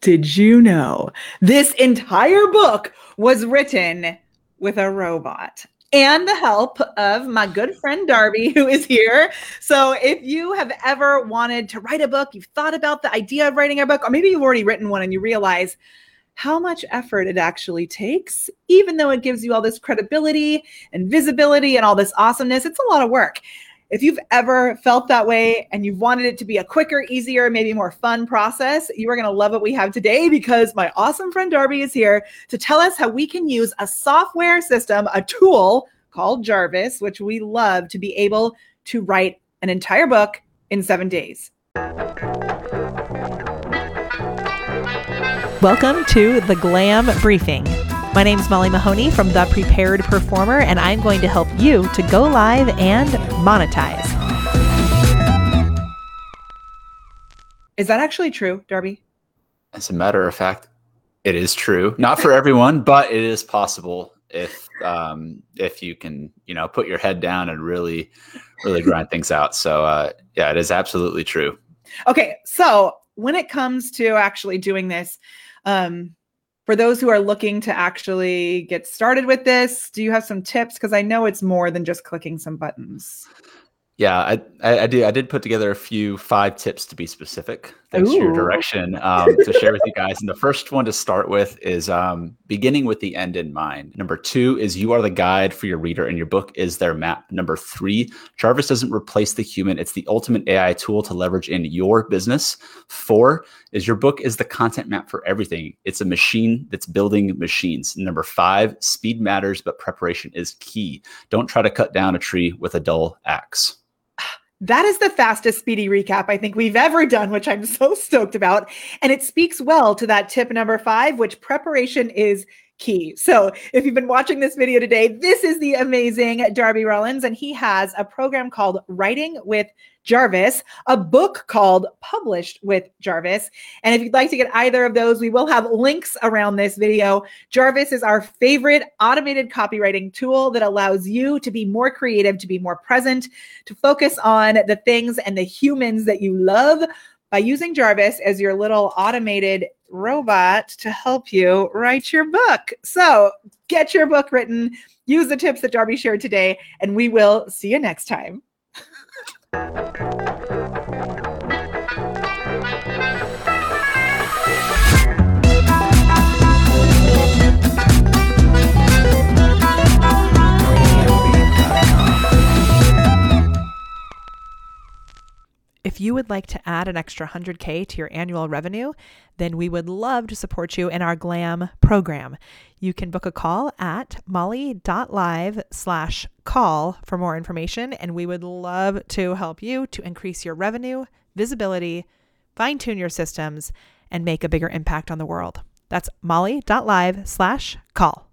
Did you know this entire book was written with a robot? and the help of my good friend Darby, who is here. So, if you have ever wanted to write a book, you've thought about the idea of writing a book, or maybe you've already written one and you realize how much effort it actually takes, even though it gives you all this credibility and visibility and all this awesomeness, it's a lot of work. If you've ever felt that way and you've wanted it to be a quicker, easier, maybe more fun process, you are going to love what we have today because my awesome friend Darby is here to tell us how we can use a software system, a tool called Jarvis, which we love to be able to write an entire book in seven days. Welcome to the Glam Briefing my name is Molly Mahoney from The Prepared Performer, and I'm going to help you to go live and monetize. Is that actually true, Darby? As a matter of fact, it is true. Not for everyone, but it is possible if um, if you can, you know, put your head down and really, really grind things out. So uh, yeah, it is absolutely true. Okay, so when it comes to actually doing this, um, for those who are looking to actually get started with this, do you have some tips? Because I know it's more than just clicking some buttons. Yeah, I, I, I do. I did put together a few five tips to be specific. Thanks Ooh. for your direction um, to share with you guys. And the first one to start with is um, beginning with the end in mind. Number two is you are the guide for your reader, and your book is their map. Number three, Jarvis doesn't replace the human; it's the ultimate AI tool to leverage in your business. Four is your book is the content map for everything. It's a machine that's building machines. Number five, speed matters, but preparation is key. Don't try to cut down a tree with a dull axe. That is the fastest speedy recap I think we've ever done, which I'm so stoked about. And it speaks well to that tip number five, which preparation is key. So if you've been watching this video today, this is the amazing Darby Rollins, and he has a program called Writing with Jarvis, a book called Published with Jarvis. And if you'd like to get either of those, we will have links around this video. Jarvis is our favorite automated copywriting tool that allows you to be more creative, to be more present, to focus on the things and the humans that you love by using Jarvis as your little automated robot to help you write your book. So get your book written, use the tips that Darby shared today, and we will see you next time. If you would like to add an extra 100K to your annual revenue, then we would love to support you in our GLAM program. You can book a call at molly.live slash call for more information, and we would love to help you to increase your revenue, visibility, fine tune your systems, and make a bigger impact on the world. That's molly.live slash call.